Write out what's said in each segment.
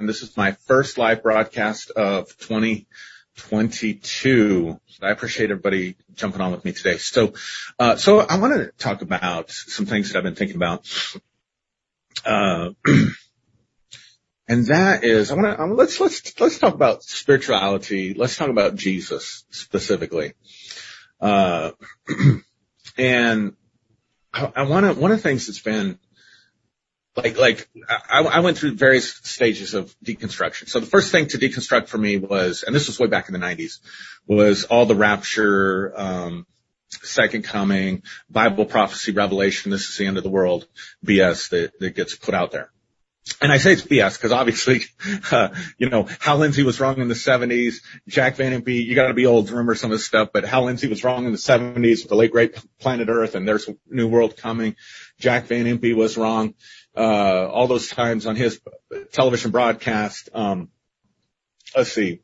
and this is my first live broadcast of 2022. I appreciate everybody jumping on with me today. So, uh, so I want to talk about some things that I've been thinking about. Uh, and that is, I want to, um, let's, let's, let's talk about spirituality. Let's talk about Jesus specifically. Uh, and I want to, one of the things that's been like like I, I went through various stages of deconstruction. So the first thing to deconstruct for me was, and this was way back in the '90s, was all the rapture, um, second coming, Bible prophecy, revelation. This is the end of the world BS that that gets put out there. And I say it's BS because obviously, uh, you know, Hal Lindsey was wrong in the 70s. Jack Van Impe, you got to be old to remember some of this stuff, but Hal Lindsey was wrong in the 70s with the late great planet Earth, and there's a new world coming. Jack Van Impe was wrong uh, all those times on his television broadcast. Um, let's see.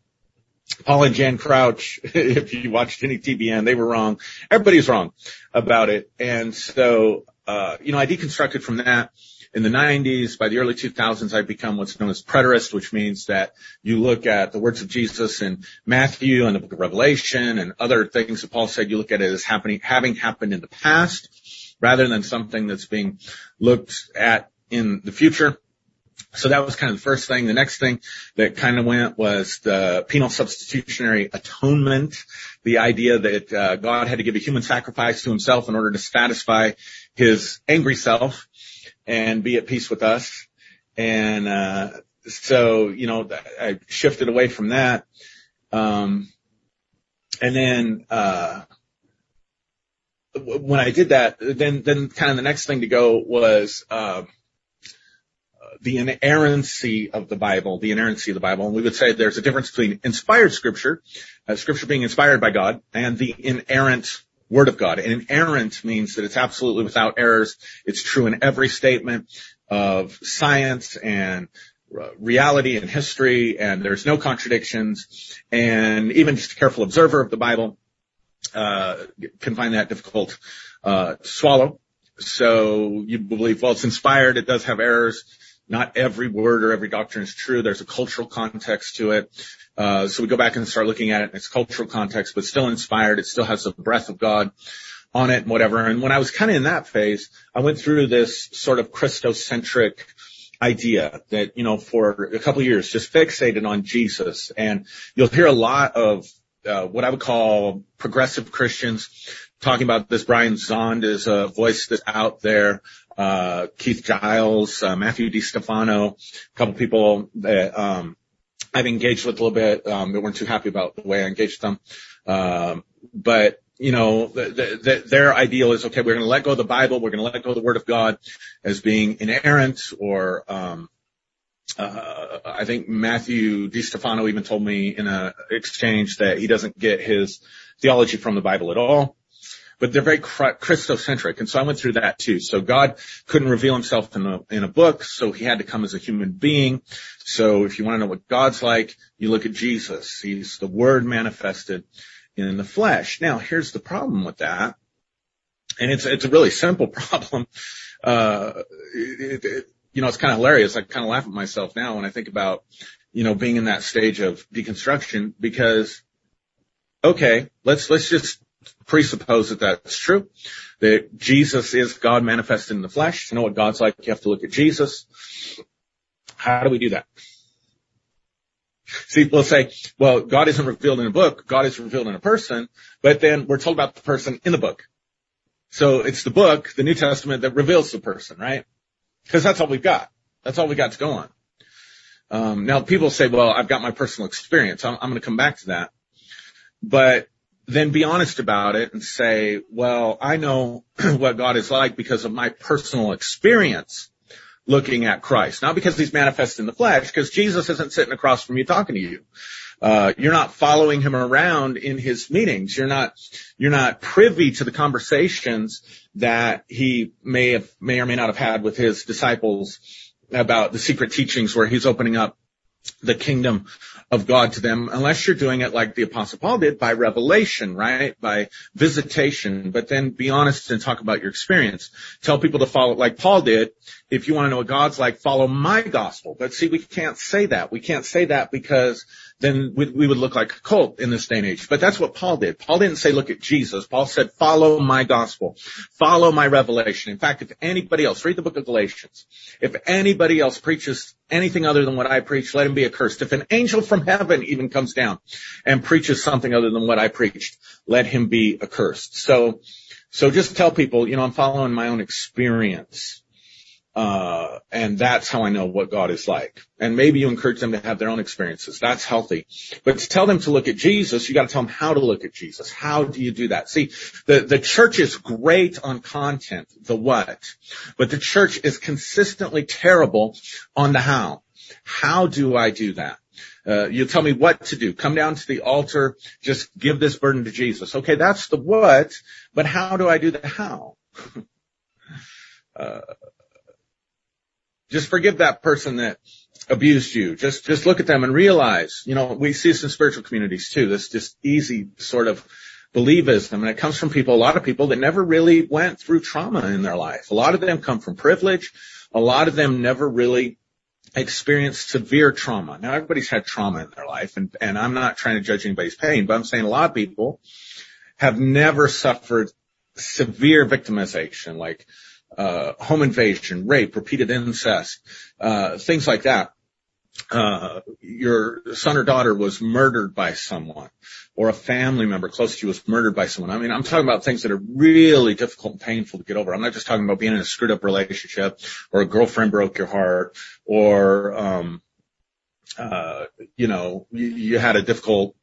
Paul and Jan Crouch, if you watched any TBN, they were wrong. Everybody's wrong about it. And so, uh, you know, I deconstructed from that in the 90s. By the early 2000s, I've become what's known as preterist, which means that you look at the words of Jesus in Matthew and the book of Revelation and other things that Paul said, you look at it as happening, having happened in the past rather than something that's being looked at in the future. So that was kind of the first thing. The next thing that kind of went was the penal substitutionary atonement, the idea that uh, God had to give a human sacrifice to himself in order to satisfy his angry self and be at peace with us. And uh, so, you know, I shifted away from that. Um, and then uh, when I did that, then then kind of the next thing to go was uh, the inerrancy of the Bible, the inerrancy of the Bible. And we would say there's a difference between inspired scripture, uh, scripture being inspired by God, and the inerrant word of God. And inerrant means that it's absolutely without errors. It's true in every statement of science and reality and history, and there's no contradictions. And even just a careful observer of the Bible uh, can find that difficult uh, to swallow. So you believe, well, it's inspired. It does have errors not every word or every doctrine is true. There's a cultural context to it. Uh, so we go back and start looking at it in its cultural context, but still inspired. It still has the breath of God on it and whatever. And when I was kind of in that phase, I went through this sort of Christocentric idea that, you know, for a couple of years just fixated on Jesus. And you'll hear a lot of uh, what I would call progressive Christians talking about this. Brian Zahnd is a voice that's out there uh, Keith Giles, uh, Matthew DiStefano, a couple people that, um, I've engaged with a little bit, um, that weren't too happy about the way I engaged them. Um, but, you know, the, the, the, their ideal is, okay, we're going to let go of the Bible. We're going to let go of the Word of God as being inerrant or, um, uh, I think Matthew DiStefano even told me in a exchange that he doesn't get his theology from the Bible at all but they're very Christocentric. And so I went through that too. So God couldn't reveal himself in a, in a book, so he had to come as a human being. So if you want to know what God's like, you look at Jesus. He's the word manifested in the flesh. Now, here's the problem with that. And it's, it's a really simple problem. Uh, it, it, you know, it's kind of hilarious. I kind of laugh at myself now when I think about, you know, being in that stage of deconstruction because, okay, let's, let's just presuppose that that's true, that Jesus is God manifested in the flesh. To know what God's like, you have to look at Jesus. How do we do that? See, we'll say, well, God isn't revealed in a book, God is revealed in a person, but then we're told about the person in the book. So it's the book, the New Testament, that reveals the person, right? Because that's all we've got. That's all we got to go on. Um, now people say, well, I've got my personal experience. I'm, I'm going to come back to that. But then be honest about it and say, well, I know what God is like because of my personal experience looking at Christ. Not because he's manifest in the flesh, because Jesus isn't sitting across from you talking to you. Uh, you're not following him around in his meetings. You're not, you're not privy to the conversations that he may have, may or may not have had with his disciples about the secret teachings where he's opening up the kingdom of God to them unless you're doing it like the apostle Paul did by revelation, right? By visitation, but then be honest and talk about your experience. Tell people to follow like Paul did. If you want to know what God's like, follow my gospel. But see, we can't say that. We can't say that because then we, we, would look like a cult in this day and age. But that's what Paul did. Paul didn't say, look at Jesus. Paul said, follow my gospel. Follow my revelation. In fact, if anybody else, read the book of Galatians. If anybody else preaches anything other than what I preach, let him be accursed. If an angel from heaven even comes down and preaches something other than what I preached, let him be accursed. So, so just tell people, you know, I'm following my own experience. Uh, and that's how I know what God is like. And maybe you encourage them to have their own experiences. That's healthy. But to tell them to look at Jesus, you gotta tell them how to look at Jesus. How do you do that? See, the, the church is great on content, the what, but the church is consistently terrible on the how. How do I do that? Uh, you tell me what to do. Come down to the altar. Just give this burden to Jesus. Okay, that's the what, but how do I do the how? uh, just forgive that person that abused you. Just, just look at them and realize, you know, we see this in spiritual communities too, this just easy sort of believism. And it comes from people, a lot of people that never really went through trauma in their life. A lot of them come from privilege. A lot of them never really experienced severe trauma. Now everybody's had trauma in their life and, and I'm not trying to judge anybody's pain, but I'm saying a lot of people have never suffered severe victimization, like uh, home invasion, rape, repeated incest, uh, things like that. Uh, your son or daughter was murdered by someone or a family member close to you was murdered by someone. I mean, I'm talking about things that are really difficult and painful to get over. I'm not just talking about being in a screwed up relationship or a girlfriend broke your heart or, um, uh, you know, you, you had a difficult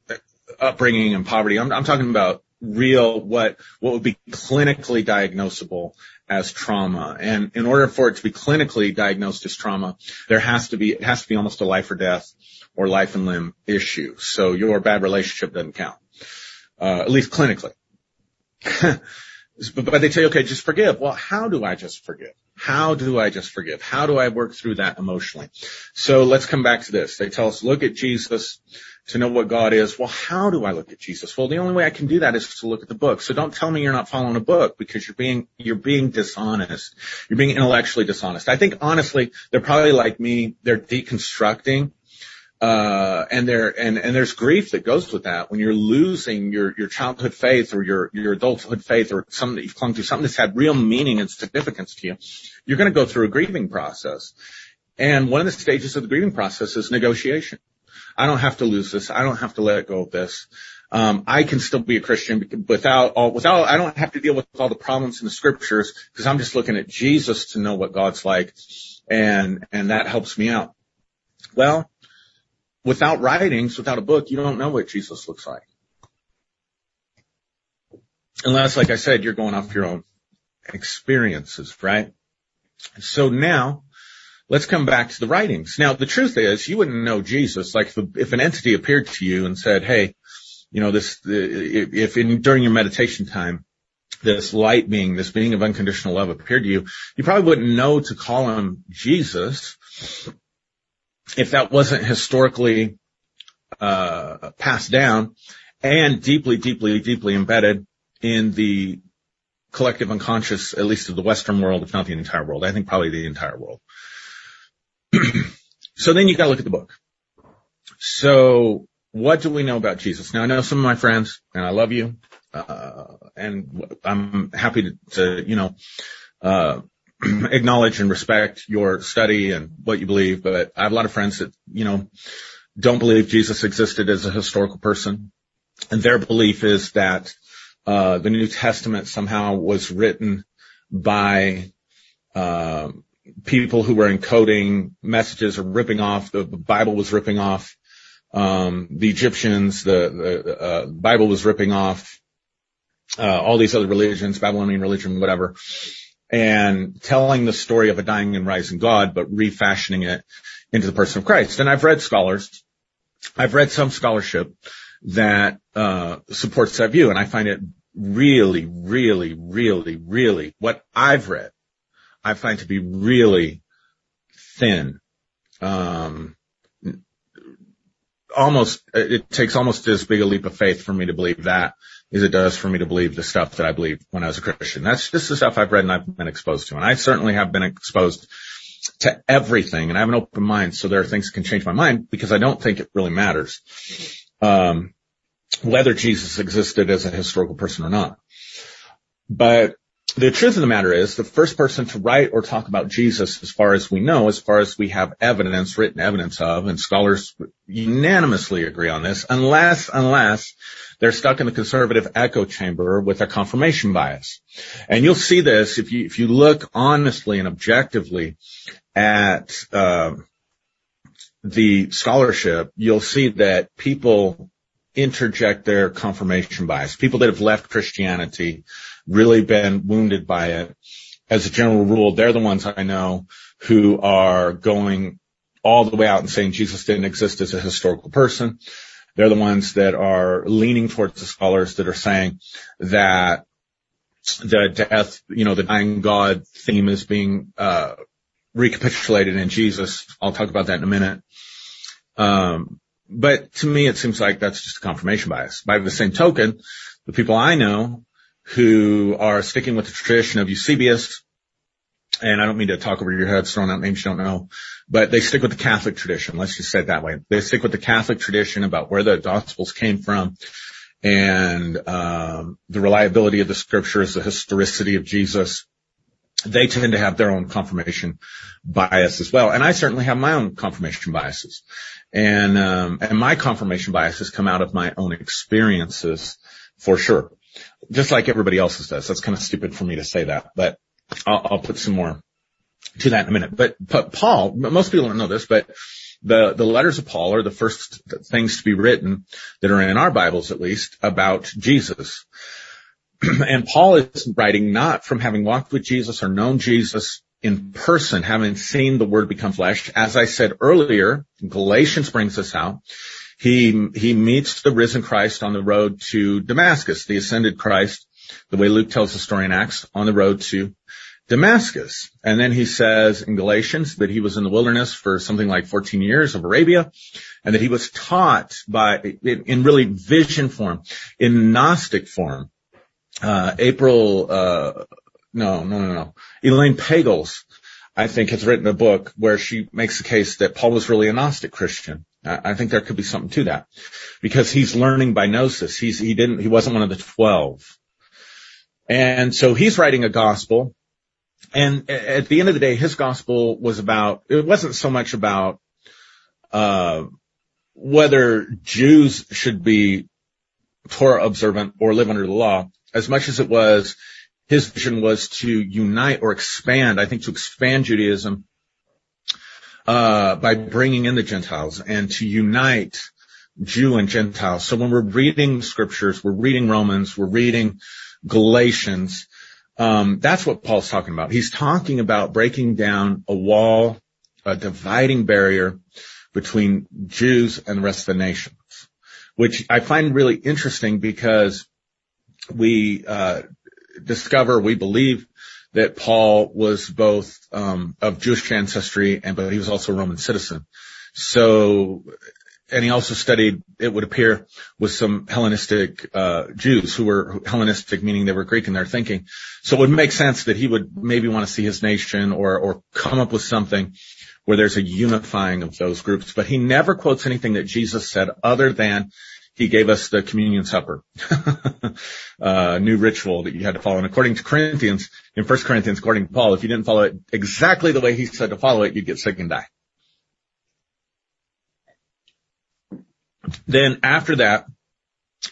upbringing and poverty. I'm, I'm talking about real what what would be clinically diagnosable as trauma. And in order for it to be clinically diagnosed as trauma, there has to be, it has to be almost a life or death or life and limb issue. So your bad relationship doesn't count, uh, at least clinically. but they tell you, okay, just forgive. Well, how do I just forgive? How do I just forgive? How do I work through that emotionally? So let's come back to this. They tell us, look at Jesus to know what God is. Well, how do I look at Jesus? Well, the only way I can do that is to look at the book. So don't tell me you're not following a book because you're being, you're being dishonest. You're being intellectually dishonest. I think honestly, they're probably like me. They're deconstructing. Uh, and there, and, and there's grief that goes with that when you're losing your, your childhood faith or your, your adulthood faith or something that you've clung to, something that's had real meaning and significance to you. You're going to go through a grieving process. And one of the stages of the grieving process is negotiation. I don't have to lose this. I don't have to let go of this. Um, I can still be a Christian without all, without, I don't have to deal with all the problems in the scriptures because I'm just looking at Jesus to know what God's like. And, and that helps me out. Well, without writings, without a book, you don't know what Jesus looks like. Unless, like I said, you're going off your own experiences, right? So now let's come back to the writings. Now, the truth is, you wouldn't know Jesus. Like, if, if an entity appeared to you and said, "Hey, you know, this," if in during your meditation time, this light being, this being of unconditional love appeared to you, you probably wouldn't know to call him Jesus if that wasn't historically uh, passed down and deeply, deeply, deeply embedded in the collective unconscious, at least of the Western world, if not the entire world. I think probably the entire world. so then you got to look at the book. So what do we know about Jesus? Now I know some of my friends, and I love you, uh, and I'm happy to, to you know, uh, acknowledge and respect your study and what you believe, but I have a lot of friends that, you know, don't believe Jesus existed as a historical person. And their belief is that, uh, the New Testament somehow was written by, uh, people who were encoding messages or ripping off, the Bible was ripping off, um, the Egyptians, the, the, uh, Bible was ripping off, uh, all these other religions, Babylonian religion, whatever, and telling the story of a dying and rising God, but refashioning it into the person of Christ. And I've read scholars, I've read some scholarship that, uh, supports that view, and I find it really, really, really, really what I've read I find to be really thin. Um, almost, it takes almost as big a leap of faith for me to believe that as it does for me to believe the stuff that I believed when I was a Christian. That's just the stuff I've read and I've been exposed to. And I certainly have been exposed to everything and I have an open mind. So there are things that can change my mind because I don't think it really matters. Um, whether Jesus existed as a historical person or not. But the truth of the matter is the first person to write or talk about Jesus, as far as we know, as far as we have evidence, written evidence of, and scholars unanimously agree on this, unless, unless they're stuck in the conservative echo chamber with a confirmation bias. And you'll see this if you, if you look honestly and objectively at, uh, the scholarship, you'll see that people interject their confirmation bias. People that have left Christianity really been wounded by it. As a general rule, they're the ones I know who are going all the way out and saying Jesus didn't exist as a historical person. They're the ones that are leaning towards the scholars that are saying that the death, you know, the dying God theme is being, uh, recapitulated in Jesus. I'll talk about that in a minute. Um, but to me, it seems like that's just a confirmation bias. By the same token, the people I know who are sticking with the tradition of Eusebius, and I don't mean to talk over your heads, throwing out names you don't know, but they stick with the Catholic tradition. Let's just say it that way. They stick with the Catholic tradition about where the Gospels came from and um, the reliability of the Scriptures, the historicity of Jesus. They tend to have their own confirmation bias as well, and I certainly have my own confirmation biases, and um, and my confirmation biases come out of my own experiences for sure just like everybody else's does. That's kind of stupid for me to say that, but I'll, I'll put some more to that in a minute. But, but Paul, most people don't know this, but the, the letters of Paul are the first things to be written that are in our Bibles, at least, about Jesus. and Paul is writing not from having walked with Jesus or known Jesus in person, having seen the word become flesh. As I said earlier, Galatians brings this out. He, he meets the risen Christ on the road to Damascus, the ascended Christ, the way Luke tells the story in Acts, on the road to Damascus. And then he says in Galatians that he was in the wilderness for something like 14 years of Arabia and that he was taught by, in, in really vision form, in Gnostic form. Uh, April, uh, no, no, no, no. Elaine Pagels, I think has written a book where she makes the case that Paul was really a Gnostic Christian. I think there could be something to that because he's learning by gnosis. He's, he didn't, he wasn't one of the 12. And so he's writing a gospel. And at the end of the day, his gospel was about, it wasn't so much about, uh, whether Jews should be Torah observant or live under the law as much as it was his vision was to unite or expand, I think to expand Judaism uh, by bringing in the Gentiles and to unite Jew and Gentile. So when we're reading scriptures, we're reading Romans, we're reading Galatians, um, that's what Paul's talking about. He's talking about breaking down a wall, a dividing barrier between Jews and the rest of the nations, which I find really interesting because we uh, discover, we believe that Paul was both um, of Jewish ancestry and but he was also a Roman citizen. So, and he also studied, it would appear, with some Hellenistic uh, Jews who were Hellenistic, meaning they were Greek in their thinking. So it would make sense that he would maybe want to see his nation or or come up with something where there's a unifying of those groups. But he never quotes anything that Jesus said other than he gave us the communion supper, uh, new ritual that you had to follow. And according to Corinthians, in First Corinthians, according to Paul, if you didn't follow it exactly the way he said to follow it, you'd get sick and die. Then after that,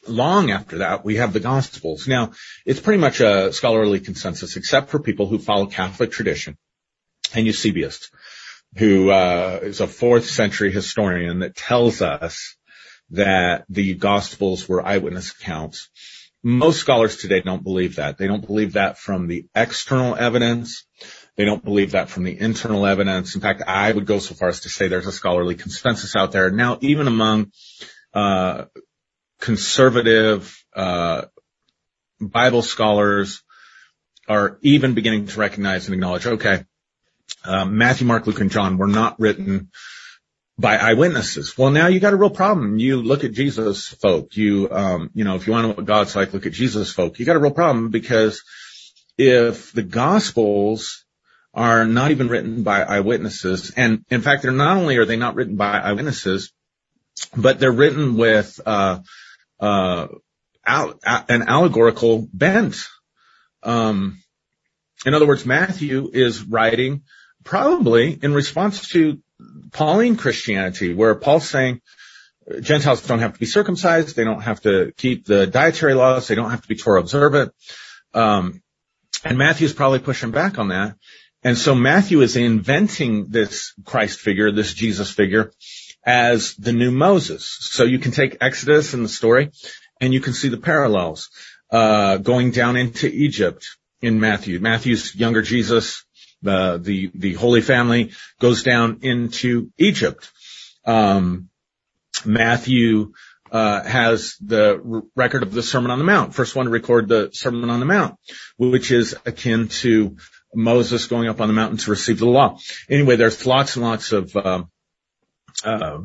long after that, we have the Gospels. Now, it's pretty much a scholarly consensus, except for people who follow Catholic tradition and Eusebius, who uh, is a fourth century historian that tells us that the Gospels were eyewitness accounts. Most scholars today don't believe that. They don't believe that from the external evidence. They don't believe that from the internal evidence. In fact, I would go so far as to say there's a scholarly consensus out there now, even among uh, conservative uh, Bible scholars are even beginning to recognize and acknowledge, okay, uh, Matthew, Mark, Luke, and John were not written by eyewitnesses. Well, now you got a real problem. You look at Jesus folk. You, um, you know, if you want to know what God's like, look at Jesus folk. You got a real problem because if the gospels are not even written by eyewitnesses, and in fact, they're not only are they not written by eyewitnesses, but they're written with, uh, uh, an allegorical bent. Um, in other words, Matthew is writing probably in response to Pauline Christianity, where Paul's saying Gentiles don't have to be circumcised, they don't have to keep the dietary laws, they don't have to be Torah observant. Um, and Matthew's probably pushing back on that. And so Matthew is inventing this Christ figure, this Jesus figure, as the new Moses. So you can take Exodus and the story, and you can see the parallels uh, going down into Egypt in Matthew. Matthew's younger Jesus, the the the Holy Family goes down into Egypt. Um, Matthew uh, has the record of the Sermon on the Mount, first one to record the Sermon on the Mount, which is akin to Moses going up on the mountain to receive the law. Anyway, there's lots and lots of uh, uh,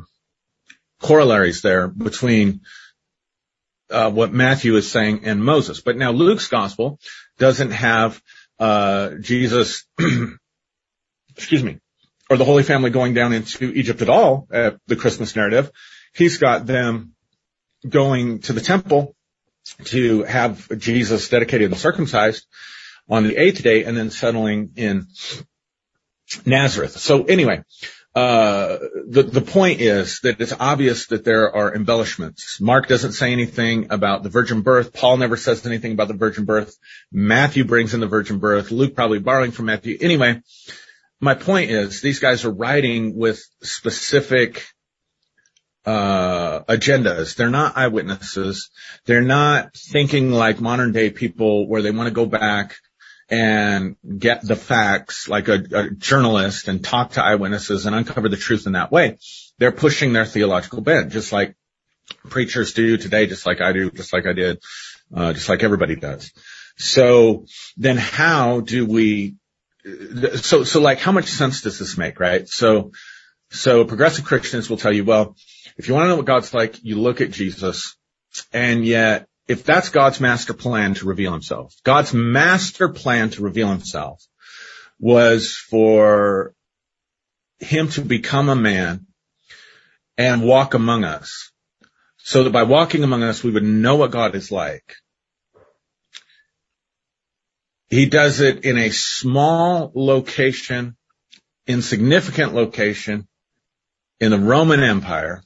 corollaries there between uh, what Matthew is saying and Moses. But now Luke's gospel doesn't have uh, Jesus, excuse me, or the Holy Family going down into Egypt at all at the Christmas narrative. He's got them going to the temple to have Jesus dedicated and circumcised on the eighth day and then settling in Nazareth. So anyway, uh, the, point is that it's obvious that there are embellishments. Mark doesn't say anything about the virgin birth. Paul never says anything about the virgin birth. Matthew brings in the virgin birth. Luke probably borrowing from Matthew. Anyway, my point is these guys are writing with specific uh, agendas. They're not eyewitnesses. They're not thinking like modern day people where they want to go back and get the facts like a, a, journalist and talk to eyewitnesses and uncover the truth in that way. They're pushing their theological bent, just like preachers do today, just like I do, just like I did, uh, just like everybody does. So then how do we, so, so like how much sense does this make, right? So, so progressive Christians will tell you, well, if you want to know what God's like, you look at Jesus and yet if that's God's master plan to reveal himself, God's master plan to reveal himself was for him to become a man and walk among us so that by walking among us, we would know what God is like. He does it in a small location, insignificant location in the Roman Empire.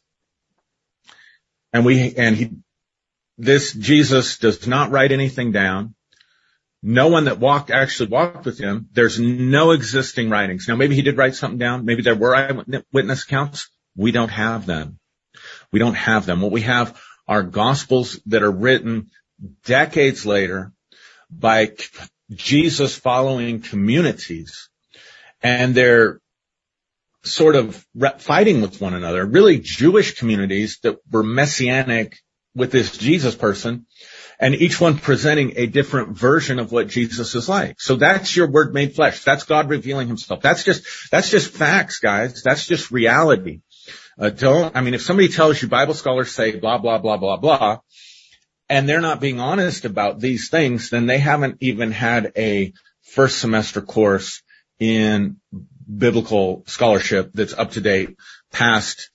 And we, and he this Jesus does not write anything down. No one that walked actually walked with him. There's no existing writings. Now maybe he did write something down. Maybe there were eyewitness accounts. We don't have them. We don't have them. What we have are gospels that are written decades later by Jesus following communities and they're sort of fighting with one another, really Jewish communities that were messianic with this Jesus person and each one presenting a different version of what Jesus is like. So that's your word made flesh. That's God revealing himself. That's just, that's just facts, guys. That's just reality. Uh, don't, I mean, if somebody tells you Bible scholars say blah, blah, blah, blah, blah, and they're not being honest about these things, then they haven't even had a first semester course in biblical scholarship that's up to date past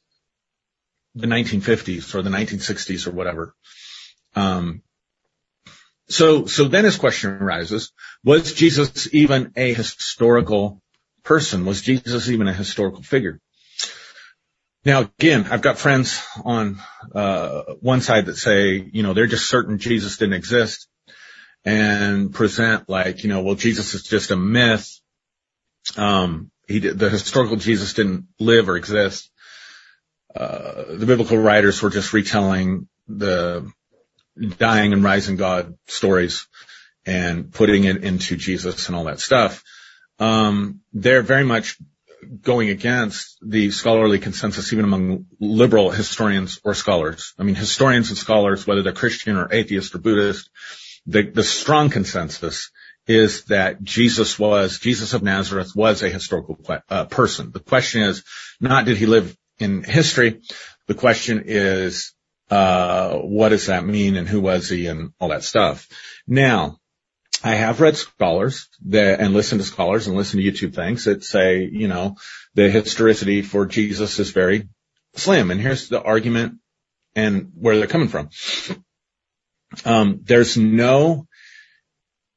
the 1950s or the 1960s or whatever. Um, so, so then his question arises, was Jesus even a historical person? Was Jesus even a historical figure? Now again, I've got friends on, uh, one side that say, you know, they're just certain Jesus didn't exist and present like, you know, well, Jesus is just a myth. Um, he did, the historical Jesus didn't live or exist. Uh, the biblical writers were just retelling the dying and rising God stories and putting it into Jesus and all that stuff. Um, they're very much going against the scholarly consensus, even among liberal historians or scholars. I mean, historians and scholars, whether they're Christian or atheist or Buddhist, the, the strong consensus is that Jesus was, Jesus of Nazareth was a historical uh, person. The question is not did he live in history. The question is, uh, what does that mean and who was he and all that stuff. Now, I have read scholars that, and listened to scholars and listened to YouTube things that say, you know, the historicity for Jesus is very slim. And here's the argument and where they're coming from. Um, there's no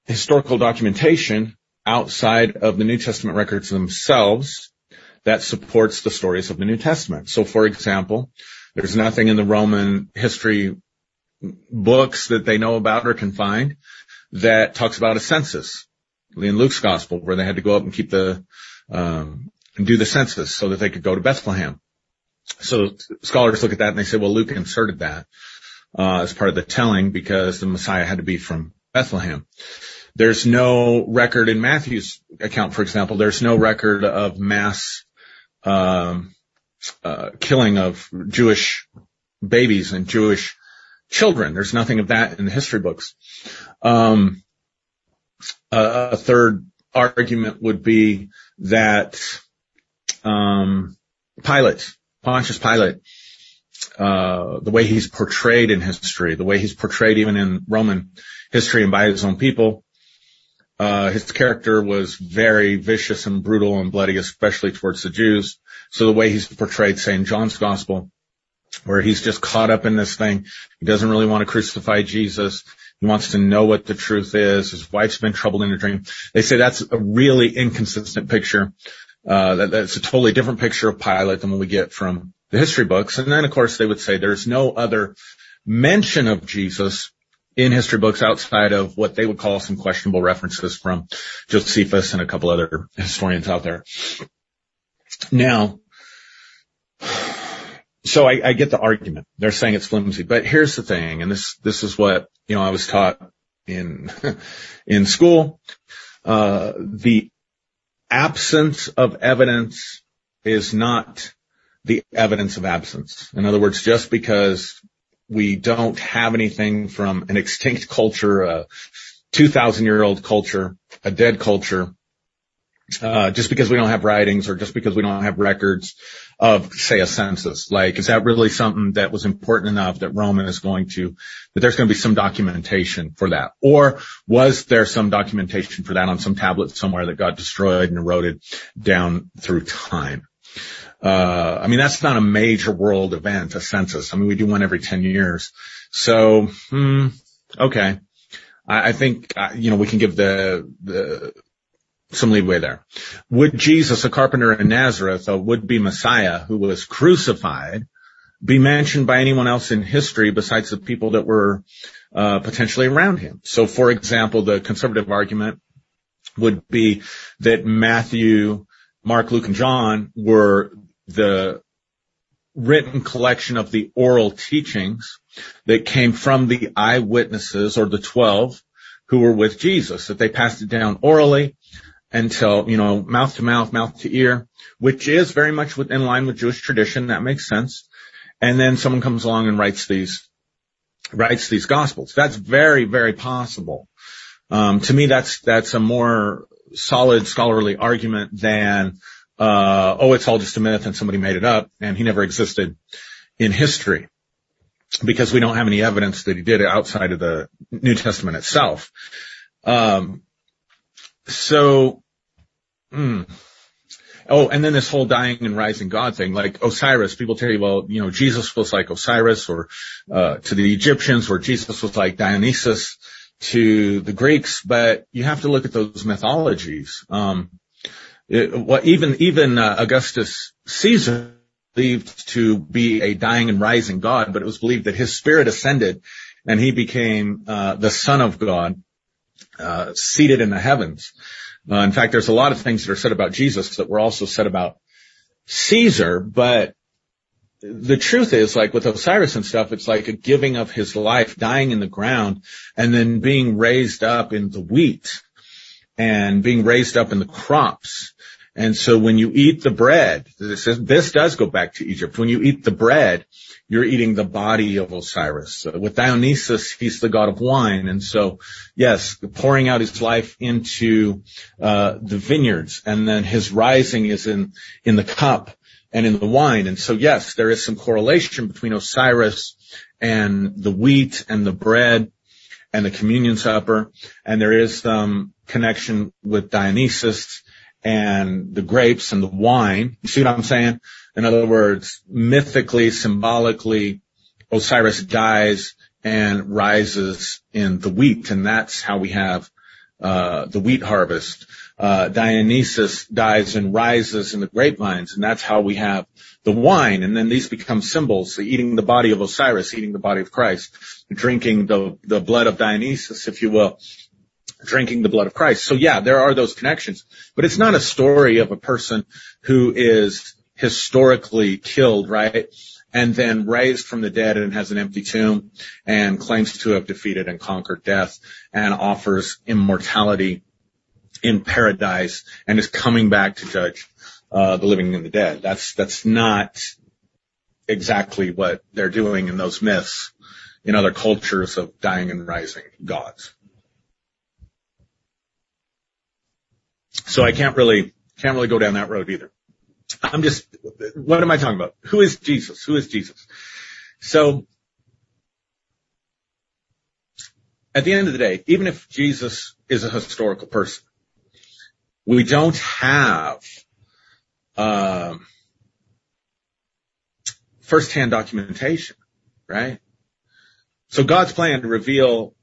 historical documentation outside of the New Testament records themselves that supports the stories of the New Testament. So for example, there's nothing in the Roman history books that they know about or can find that talks about a census in Luke's gospel where they had to go up and keep the, um, and do the census so that they could go to Bethlehem. So scholars look at that and they say, well, Luke inserted that, uh, as part of the telling because the Messiah had to be from Bethlehem. There's no record in Matthew's account, for example, there's no record of mass, um, uh, killing of Jewish babies and Jewish children. There's nothing of that in the history books. Um, a, a third argument would be that um, Pilate, Pontius Pilate, uh, the way he's portrayed in history, the way he's portrayed even in Roman history and by his own people, his character was very vicious and brutal and bloody, especially towards the Jews. So the way he's portrayed, in John's gospel, where he's just caught up in this thing, he doesn't really want to crucify Jesus. He wants to know what the truth is. His wife's been troubled in a dream. They say that's a really inconsistent picture. Uh, that, that's a totally different picture of Pilate than what we get from the history books. And then of course they would say there's no other mention of Jesus in history books outside of what they would call some questionable references from Josephus and a couple other historians out there. Now, so I, I get the argument. They're saying it's flimsy, but here's the thing, and this this is what you know I was taught in in school. Uh, the absence of evidence is not the evidence of absence. In other words, just because we don't have anything from an extinct culture, a 2000 year old culture, a dead culture, uh, just because we don't have writings or just because we don't have records of, say, a census. Like, is that really something that was important enough that Roman is going to, that there's going to be some documentation for that? Or was there some documentation for that on some tablet somewhere that got destroyed and eroded down through time? Uh, I mean, that's not a major world event, a census. I mean, we do one every 10 years. So, hmm, okay. I, I think, uh, you know, we can give the, the, some leeway there. Would Jesus, a carpenter in Nazareth, a would-be Messiah who was crucified, be mentioned by anyone else in history besides the people that were uh, potentially around him? So, for example, the conservative argument would be that Matthew, Mark, Luke, and John were the written collection of the oral teachings that came from the eyewitnesses or the 12 who were with Jesus, that they passed it down orally until, you know, mouth to mouth, mouth to ear, which is very much in line with Jewish tradition. That makes sense. And then someone comes along and writes these, writes these gospels. That's very, very possible. Um, to me, that's, that's a more solid scholarly argument than, uh, oh, it's all just a myth and somebody made it up and he never existed in history because we don't have any evidence that he did it outside of the New Testament itself. Um, so, mm, oh, and then this whole dying and rising God thing, like Osiris, people tell you, well, you know, Jesus was like Osiris or, uh, to the Egyptians or Jesus was like Dionysus to the Greeks, but you have to look at those mythologies. Um, it, what even, even, uh, Augustus Caesar believed to be a dying and rising God, but it was believed that his spirit ascended and he became, uh, the son of God uh, seated in the heavens. Uh, in fact, there's a lot of things that are said about Jesus that were also said about Caesar, but the truth is like with Osiris and stuff, it's like a giving of his life, dying in the ground and then being raised up in the wheat and being raised up in the crops. And so when you eat the bread, this, is, this does go back to Egypt. When you eat the bread, you're eating the body of Osiris. With Dionysus, he's the god of wine. And so, yes, pouring out his life into, uh, the vineyards and then his rising is in, in the cup and in the wine. And so yes, there is some correlation between Osiris and the wheat and the bread and the communion supper. And there is some connection with Dionysus and the grapes and the wine. You see what I'm saying? In other words, mythically, symbolically, Osiris dies and rises in the wheat, and that's how we have uh, the wheat harvest. Uh, Dionysus dies and rises in the grapevines, and that's how we have the wine. And then these become symbols: eating the body of Osiris, eating the body of Christ, drinking the the blood of Dionysus, if you will, drinking the blood of Christ. So yeah, there are those connections, but it's not a story of a person who is historically killed, right? And then raised from the dead and has an empty tomb and claims to have defeated and conquered death and offers immortality in paradise and is coming back to judge uh, the living and the dead. That's that's not exactly what they're doing in those myths in other cultures of dying and rising gods. So I can't really can't really go down that road either. I'm just, what am I talking about? Who is Jesus? Who is Jesus? So, at the end of the day, even if Jesus is a historical person, we don't have um, firsthand documentation, right? So God's plan to reveal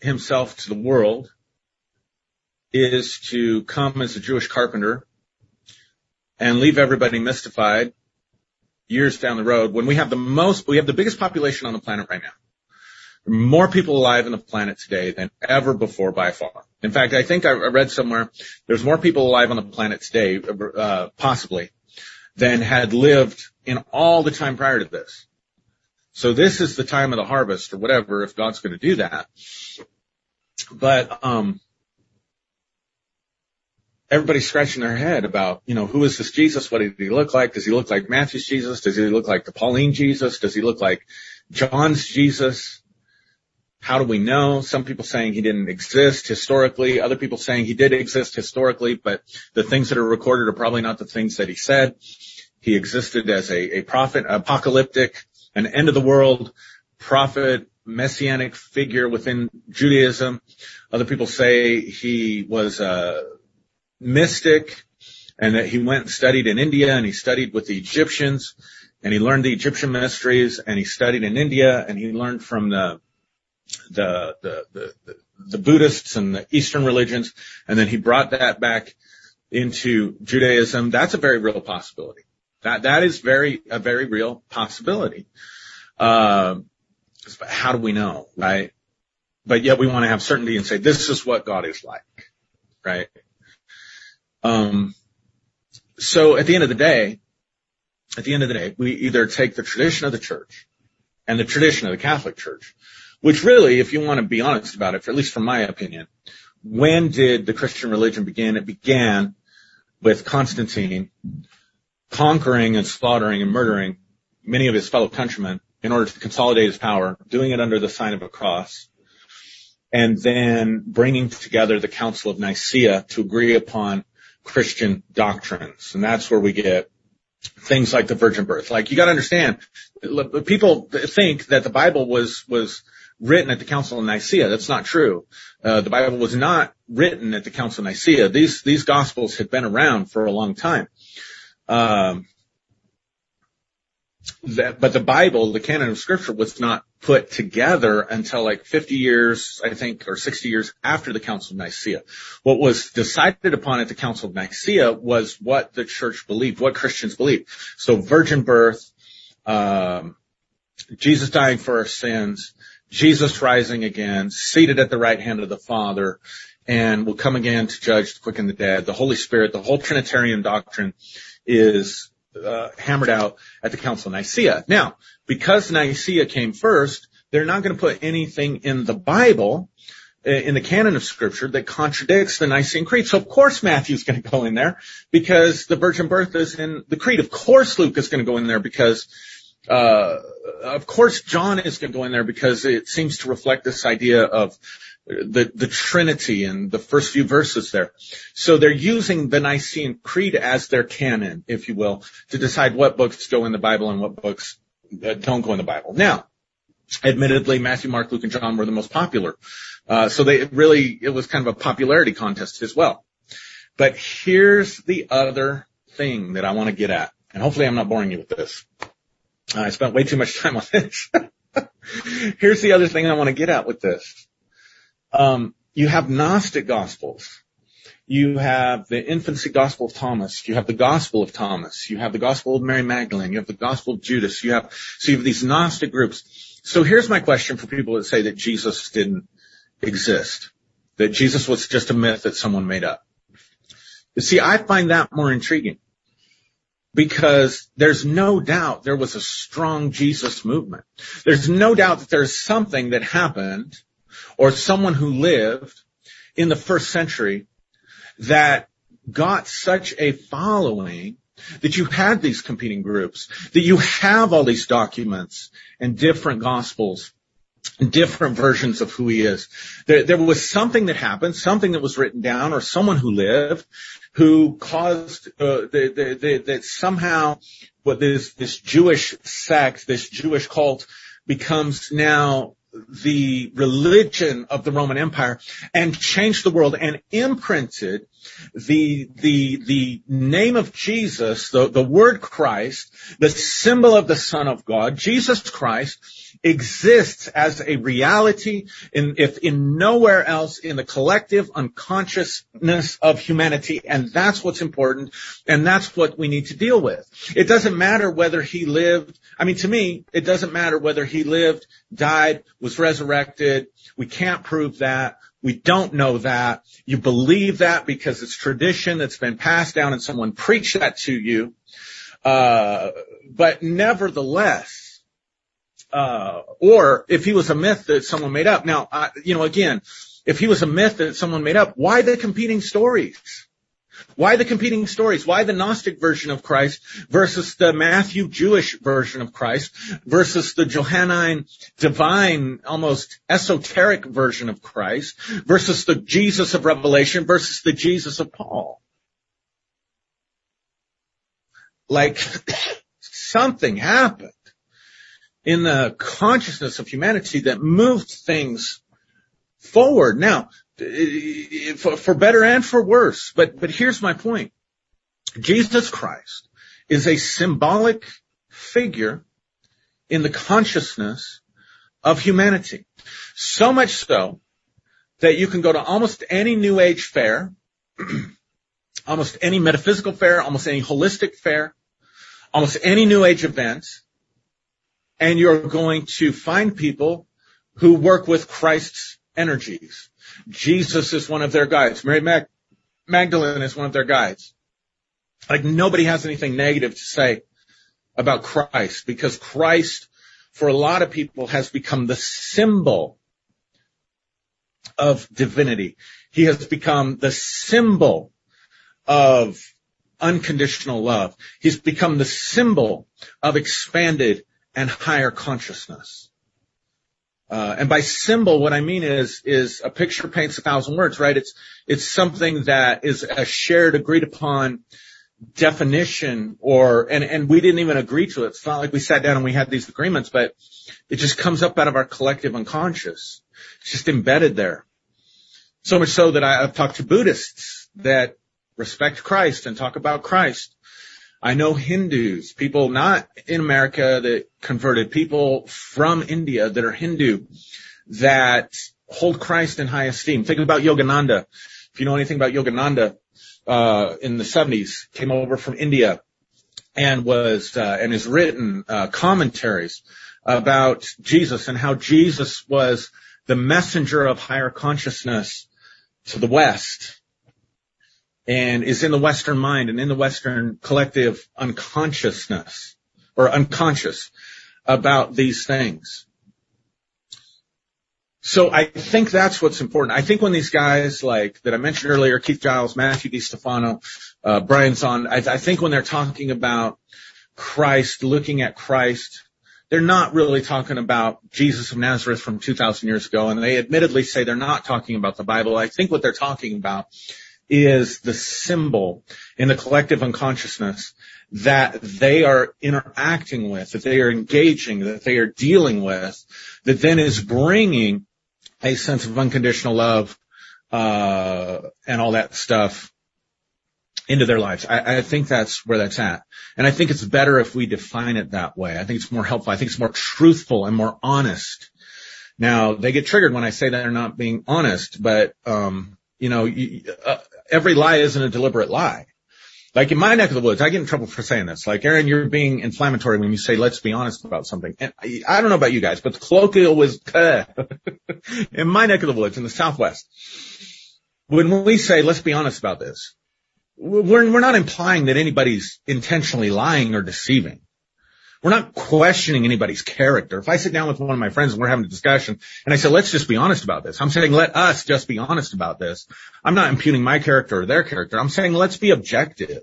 himself to the world is to come as a Jewish carpenter and leave everybody mystified years down the road when we have the most, we have the biggest population on the planet right now. More people alive on the planet today than ever before by far. In fact, I think I read somewhere there's more people alive on the planet today, uh, possibly, than had lived in all the time prior to this. So this is the time of the harvest or whatever, if God's going to do that. But, um, everybody's scratching their head about, you know, who is this Jesus? What did he look like? Does he look like Matthew's Jesus? Does he look like the Pauline Jesus? Does he look like John's Jesus? How do we know? Some people saying he didn't exist historically. Other people saying he did exist historically, but the things that are recorded are probably not the things that he said. He existed as a, a prophet, apocalyptic, an end of the world prophet, messianic figure within Judaism. Other people say he was a mystic and that he went and studied in India and he studied with the Egyptians and he learned the Egyptian mysteries and he studied in India and he learned from the the the the, the Buddhists and the Eastern religions and then he brought that back into Judaism. That's a very real possibility. That that is very a very real possibility. Uh, how do we know, right? But yet we want to have certainty and say this is what God is like, right? Um, so at the end of the day, at the end of the day, we either take the tradition of the church and the tradition of the Catholic Church, which really, if you want to be honest about it, at least from my opinion, when did the Christian religion begin? It began with Constantine conquering and slaughtering and murdering many of his fellow countrymen in order to consolidate his power, doing it under the sign of a cross, and then bringing together the Council of Nicaea to agree upon Christian doctrines. And that's where we get things like the virgin birth. Like you got to understand, people think that the Bible was was written at the Council of Nicaea. That's not true. Uh, the Bible was not written at the Council of Nicaea. These these Gospels had been around for a long time. Um, that, but the Bible, the canon of Scripture, was not put together until like 50 years, I think, or 60 years after the Council of Nicaea. What was decided upon at the Council of Nicaea was what the church believed, what Christians believed. So virgin birth, um, Jesus dying for our sins, Jesus rising again, seated at the right hand of the Father, and will come again to judge the quick and the dead. The Holy Spirit, the whole Trinitarian doctrine is uh, hammered out at the Council of Nicaea. Now, because Nicaea came first, they're not going to put anything in the Bible, uh, in the canon of Scripture, that contradicts the Nicene Creed. So of course Matthew's going to go in there because the virgin birth is in the Creed. Of course Luke is going to go in there because uh, of course John is going to go in there because it seems to reflect this idea of the, the Trinity in the first few verses there. So they're using the Nicene Creed as their canon, if you will, to decide what books go in the Bible and what books uh, don't go in the Bible. Now, admittedly, Matthew, Mark, Luke, and John were the most popular. Uh, so they really, it was kind of a popularity contest as well. But here's the other thing that I want to get at. And hopefully I'm not boring you with this. I spent way too much time on this. here's the other thing I want to get at with this. Um, you have Gnostic Gospels. You have the infancy Gospel of Thomas. You have the Gospel of Thomas. You have the Gospel of Mary Magdalene. You have the Gospel of Judas. You have, so you have these Gnostic groups. So here's my question for people that say that Jesus didn't exist. That Jesus was just a myth that someone made up. You see, I find that more intriguing because there's no doubt there was a strong Jesus movement. There's no doubt that there's something that happened or someone who lived in the first century that got such a following that you had these competing groups, that you have all these documents and different gospels, different versions of who he is. There, there was something that happened, something that was written down, or someone who lived, who caused uh, that somehow what this this Jewish sect, this Jewish cult, becomes now the religion of the Roman Empire and changed the world and imprinted the, the, the name of Jesus, the, the word Christ, the symbol of the Son of God, Jesus Christ, exists as a reality in, if in nowhere else in the collective unconsciousness of humanity. And that's what's important. And that's what we need to deal with. It doesn't matter whether he lived. I mean, to me, it doesn't matter whether he lived, died, was resurrected. We can't prove that. We don't know that. You believe that because it's tradition that's been passed down and someone preached that to you. Uh, but nevertheless, uh, or if he was a myth that someone made up. Now, uh, you know, again, if he was a myth that someone made up, why the competing stories? Why the competing stories? Why the Gnostic version of Christ versus the Matthew Jewish version of Christ versus the Johannine divine, almost esoteric version of Christ versus the Jesus of Revelation versus the Jesus of Paul? Like something happened in the consciousness of humanity that moved things forward. Now, for, for better and for worse. But, but here's my point. Jesus Christ is a symbolic figure in the consciousness of humanity. So much so that you can go to almost any New Age fair, almost any metaphysical fair, almost any holistic fair, almost any New Age event, and you're going to find people who work with Christ's energies. Jesus is one of their guides. Mary Mag- Magdalene is one of their guides. Like nobody has anything negative to say about Christ because Christ, for a lot of people, has become the symbol of divinity. He has become the symbol of unconditional love. He's become the symbol of expanded and higher consciousness. Uh, and by symbol, what I mean is, is a picture paints a thousand words, right? It's, it's something that is a shared, agreed upon definition or, and, and we didn't even agree to it. It's not like we sat down and we had these agreements, but it just comes up out of our collective unconscious. It's just embedded there. So much so that I, I've talked to Buddhists that respect Christ and talk about Christ I know Hindus, people not in America that converted, people from India that are Hindu that hold Christ in high esteem. Think about Yogananda. If you know anything about Yogananda, uh, in the 70s, came over from India and was, uh, and has written, uh, commentaries about Jesus and how Jesus was the messenger of higher consciousness to the West and is in the Western mind and in the Western collective unconsciousness or unconscious about these things. So I think that's what's important. I think when these guys like that I mentioned earlier, Keith Giles, Matthew DiStefano, uh, Brian Zahnd, I, I think when they're talking about Christ, looking at Christ they're not really talking about Jesus of Nazareth from 2000 years ago, and they admittedly say they're not talking about the Bible. I think what they're talking about is the symbol in the collective unconsciousness that they are interacting with, that they are engaging, that they are dealing with, that then is bringing a sense of unconditional love, uh, and all that stuff into their lives. I, I, think that's where that's at. And I think it's better if we define it that way. I think it's more helpful. I think it's more truthful and more honest. Now, they get triggered when I say that they're not being honest, but, um, you know, you, uh, every lie isn't a deliberate lie. Like in my neck of the woods, I get in trouble for saying this. Like, Aaron, you're being inflammatory when you say, let's be honest about something. And I, I don't know about you guys, but the colloquial was, in my neck of the woods in the Southwest. When we say, let's be honest about this, we're, we're not implying that anybody's intentionally lying or deceiving. We're not questioning anybody's character. If I sit down with one of my friends and we're having a discussion and I say, let's just be honest about this. I'm saying, let us just be honest about this. I'm not imputing my character or their character. I'm saying, let's be objective.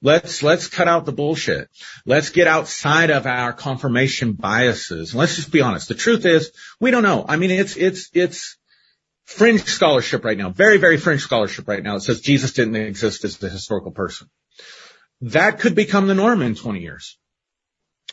Let's, let's cut out the bullshit. Let's get outside of our confirmation biases. Let's just be honest. The truth is, we don't know. I mean, it's, it's, it's, fringe scholarship right now, very, very fringe scholarship right now. It says Jesus didn't exist as the historical person. That could become the norm in 20 years.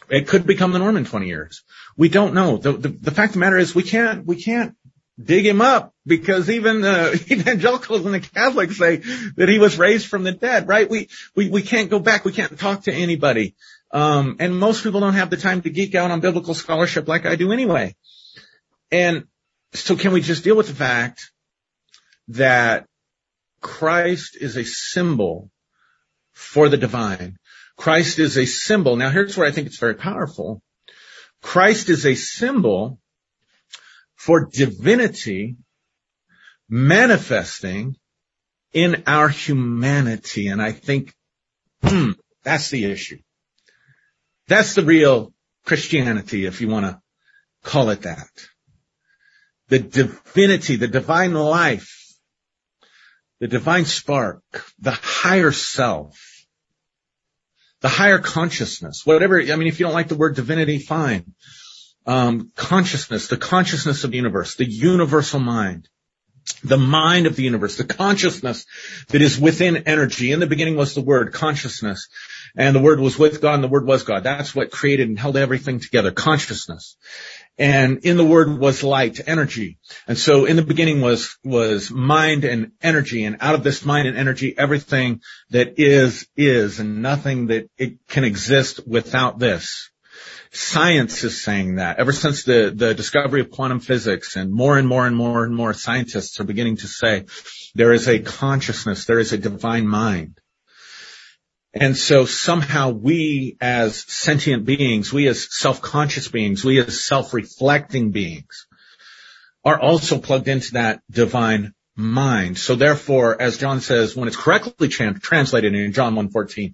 It could become the norm in 20 years. We don't know. The, the, the fact of the matter is we can't, we can't dig him up because even the evangelicals and the Catholics say that he was raised from the dead, right? We, we, we can't go back. We can't talk to anybody. Um, and most people don't have the time to geek out on biblical scholarship like I do anyway. And so can we just deal with the fact that Christ is a symbol for the divine? Christ is a symbol. Now here's where I think it's very powerful. Christ is a symbol for divinity manifesting in our humanity. And I think, hmm, that's the issue. That's the real Christianity, if you want to call it that the divinity, the divine life, the divine spark, the higher self, the higher consciousness, whatever, I mean, if you don't like the word divinity, fine. Um, consciousness, the consciousness of the universe, the universal mind, the mind of the universe, the consciousness that is within energy. In the beginning was the word, consciousness. And the word was with God and the word was God. That's what created and held everything together, consciousness and in the word was light, energy. And so in the beginning was, was mind and energy. And out of this mind and energy, everything that is, is and nothing that it can exist without this. Science is saying that ever since the, the discovery of quantum physics and more and more and more and more scientists are beginning to say there is a consciousness, there is a divine mind. And so somehow we as sentient beings, we as self-conscious beings, we as self-reflecting beings are also plugged into that divine mind. So therefore, as John says, when it's correctly tra- translated in John 1.14,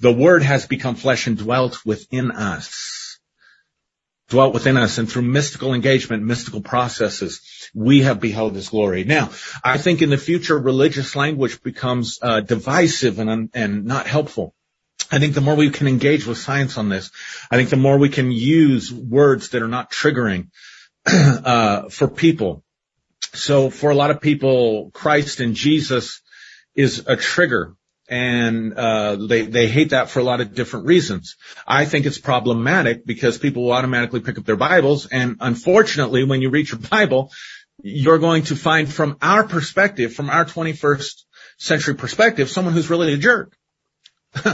the word has become flesh and dwelt within us dwelt within us and through mystical engagement, mystical processes, we have beheld his glory. Now, I think in the future, religious language becomes uh, divisive and, and not helpful. I think the more we can engage with science on this, I think the more we can use words that are not triggering uh, for people. So for a lot of people, Christ and Jesus is a trigger and uh, they they hate that for a lot of different reasons. I think it's problematic because people will automatically pick up their Bibles, and unfortunately, when you read your Bible, you're going to find from our perspective, from our 21st century perspective, someone who's really a jerk.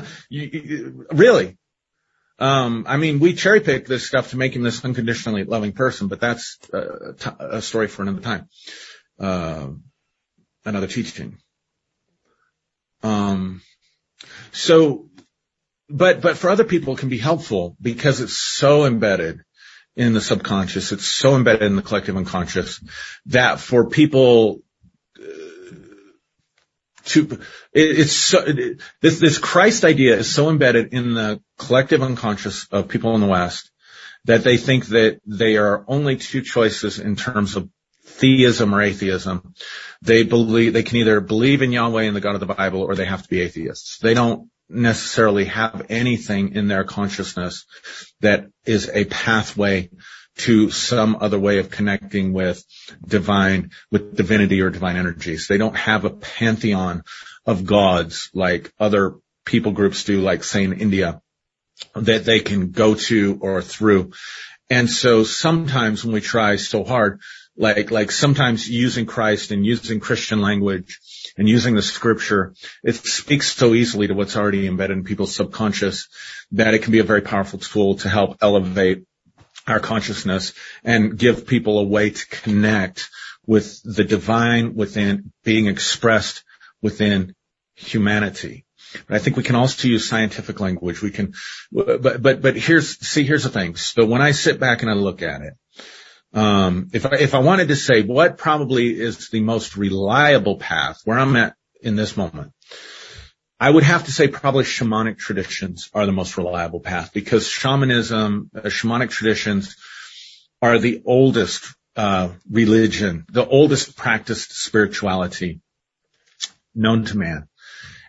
really. Um, I mean, we cherry pick this stuff to make him this unconditionally loving person, but that's a, a story for another time, uh, another teaching. Um, so, but, but for other people it can be helpful because it's so embedded in the subconscious. It's so embedded in the collective unconscious that for people uh, to, it, it's so, it, this, this Christ idea is so embedded in the collective unconscious of people in the West that they think that they are only two choices in terms of theism or atheism. They believe, they can either believe in Yahweh and the God of the Bible or they have to be atheists. They don't, necessarily have anything in their consciousness that is a pathway to some other way of connecting with divine, with divinity or divine energies. They don't have a pantheon of gods like other people groups do, like say in India, that they can go to or through. And so sometimes when we try so hard, like, like sometimes using Christ and using Christian language and using the scripture, it speaks so easily to what's already embedded in people's subconscious that it can be a very powerful tool to help elevate our consciousness and give people a way to connect with the divine within being expressed within humanity. But I think we can also use scientific language. We can, but, but, but here's, see, here's the thing. So when I sit back and I look at it, um, if I, if I wanted to say what probably is the most reliable path where I'm at in this moment, I would have to say probably shamanic traditions are the most reliable path because shamanism, uh, shamanic traditions are the oldest uh, religion, the oldest practiced spirituality known to man.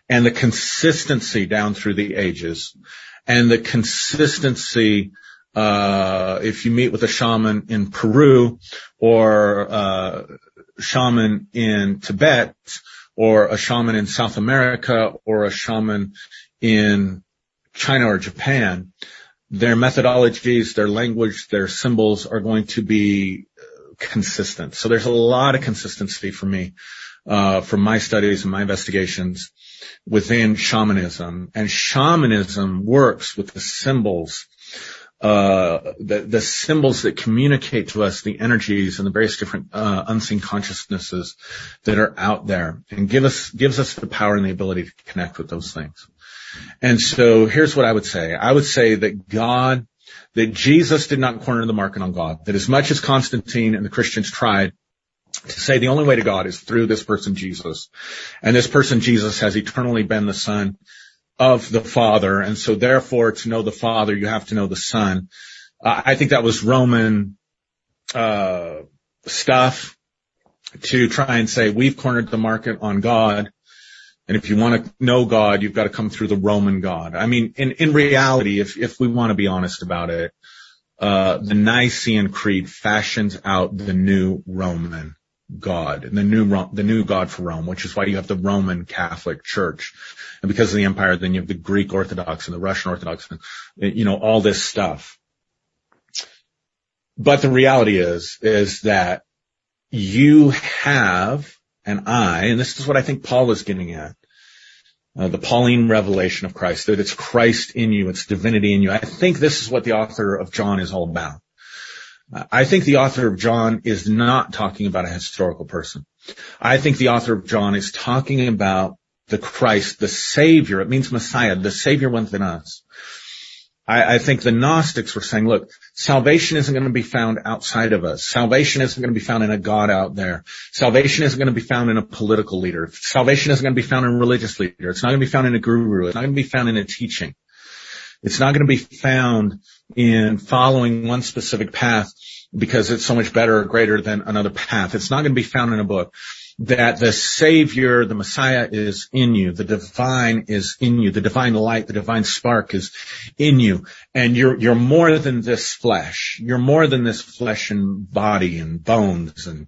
And the consistency down through the ages and the consistency uh, if you meet with a shaman in Peru or uh, shaman in Tibet or a shaman in South America or a shaman in China or Japan, their methodologies, their language, their symbols are going to be consistent. So there's a lot of consistency for me, uh, from my studies and my investigations within shamanism. And shamanism works with the symbols uh, the, the symbols that communicate to us the energies and the various different uh, unseen consciousnesses that are out there, and give us gives us the power and the ability to connect with those things. And so, here's what I would say: I would say that God, that Jesus did not corner the market on God. That as much as Constantine and the Christians tried to say the only way to God is through this person Jesus, and this person Jesus has eternally been the Son of the Father, and so therefore to know the Father, you have to know the Son. Uh, I think that was Roman uh, stuff to try and say we've cornered the market on God, and if you want to know God, you've got to come through the Roman God. I mean, in in reality, if if we want to be honest about it, uh, the Nicene Creed fashions out the new Roman God, the new the new God for Rome, which is why you have the Roman Catholic Church, and because of the empire, then you have the Greek Orthodox and the Russian Orthodox, and you know all this stuff. But the reality is, is that you have, and I, and this is what I think Paul is getting at, uh, the Pauline revelation of Christ, that it's Christ in you, it's divinity in you. I think this is what the author of John is all about. I think the author of John is not talking about a historical person. I think the author of John is talking about the Christ, the Savior. It means Messiah, the Savior within us. I, I, think the Gnostics were saying, look, salvation isn't going to be found outside of us. Salvation isn't going to be found in a God out there. Salvation isn't going to be found in a political leader. Salvation isn't going to be found in a religious leader. It's not going to be found in a guru. It's not going to be found in a teaching. It's not going to be found in following one specific path because it's so much better or greater than another path. It's not going to be found in a book that the savior, the Messiah is in you. The divine is in you. The divine light, the divine spark is in you. And you're, you're more than this flesh. You're more than this flesh and body and bones and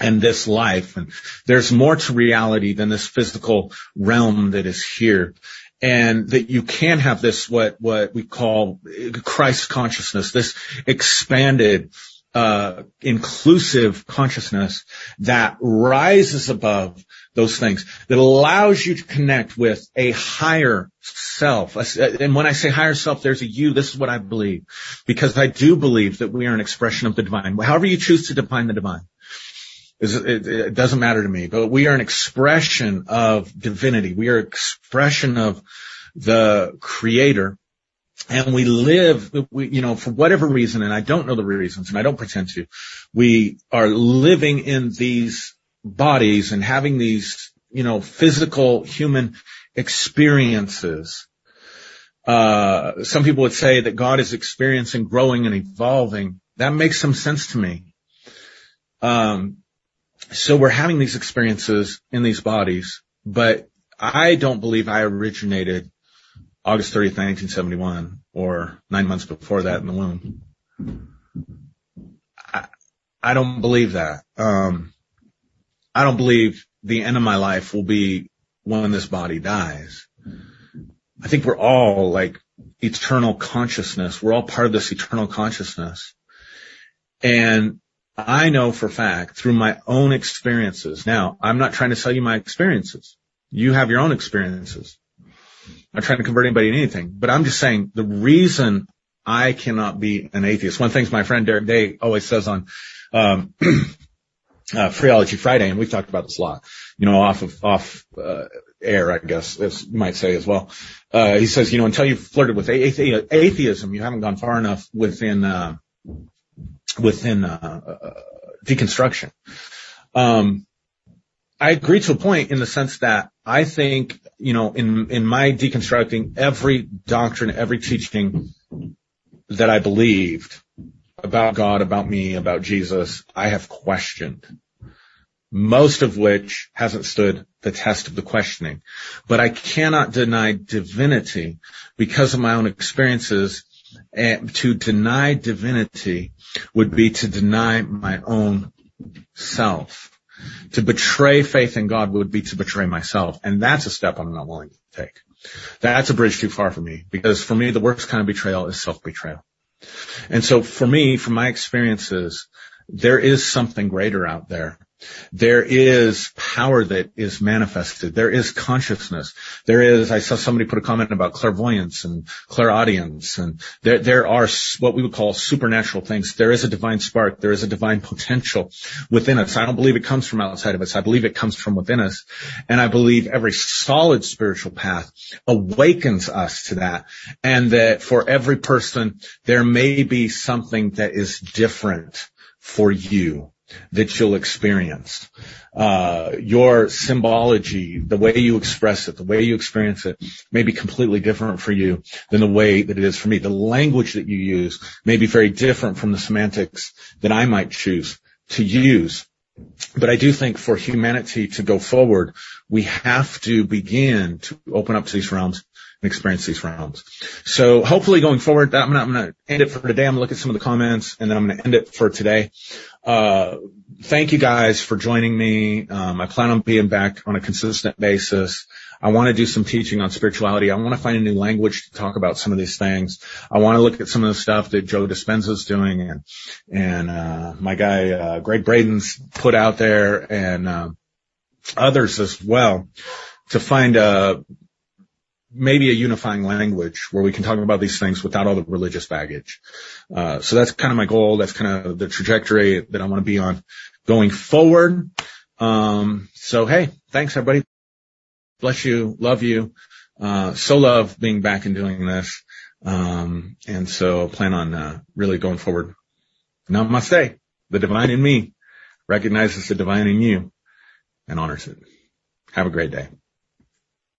and this life. And there's more to reality than this physical realm that is here and that you can have this what what we call Christ consciousness, this expanded uh, inclusive consciousness that rises above those things, that allows you to connect with a higher self. And when I say higher self, there's a you. This is what I believe, because I do believe that we are an expression of the divine. However you choose to define the divine. It doesn't matter to me, but we are an expression of divinity. We are expression of the creator. And we live, we, you know, for whatever reason, and I don't know the reasons, and I don't pretend to, we are living in these bodies and having these, you know, physical human experiences. Uh, some people would say that God is experiencing, growing, and evolving. That makes some sense to me. Um, so we're having these experiences in these bodies, but I don't believe I originated August 30th, 1971, or nine months before that in the womb. I, I don't believe that. Um, I don't believe the end of my life will be when this body dies. I think we're all like eternal consciousness. We're all part of this eternal consciousness. And I know for fact through my own experiences. Now, I'm not trying to sell you my experiences. You have your own experiences. I'm not trying to convert anybody to anything, but I'm just saying the reason I cannot be an atheist. One things my friend Derek Day always says on, um, uh, Phreology Friday, and we've talked about this a lot, you know, off of, off, uh, air, I guess, as you might say as well. Uh, he says, you know, until you've flirted with athe- atheism, you haven't gone far enough within, uh, within, uh, uh, deconstruction. Um, I agree to a point in the sense that I think, you know, in, in my deconstructing every doctrine, every teaching that I believed about God, about me, about Jesus, I have questioned most of which hasn't stood the test of the questioning. But I cannot deny divinity because of my own experiences. To deny divinity would be to deny my own self. To betray faith in God would be to betray myself. And that's a step I'm not willing to take. That's a bridge too far for me because for me, the worst kind of betrayal is self-betrayal. And so for me, from my experiences, there is something greater out there there is power that is manifested. There is consciousness. There is, I saw somebody put a comment about clairvoyance and clairaudience and there, there are what we would call supernatural things. There is a divine spark. There is a divine potential within us. I don't believe it comes from outside of us. I believe it comes from within us. And I believe every solid spiritual path awakens us to that. And that for every person, there may be something that is different for you that you'll experience. Uh, your symbology, the way you express it, the way you experience it may be completely different for you than the way that it is for me. The language that you use may be very different from the semantics that I might choose to use. But I do think for humanity to go forward, we have to begin to open up to these realms and experience these realms. So hopefully going forward, I'm going to end it for today. I'm going to look at some of the comments and then I'm going to end it for today. Uh, thank you guys for joining me. Um, I plan on being back on a consistent basis. I want to do some teaching on spirituality. I want to find a new language to talk about some of these things. I want to look at some of the stuff that Joe Dispenza is doing and, and, uh, my guy, uh, Gregg Braden's put out there and, uh, others as well to find a, maybe a unifying language where we can talk about these things without all the religious baggage. Uh, so that's kind of my goal. That's kind of the trajectory that I want to be on going forward. Um, so hey, thanks everybody. Bless you. Love you. Uh, so love being back and doing this. Um, and so plan on, uh, really going forward. Namaste. The divine in me recognizes the divine in you and honors it. Have a great day.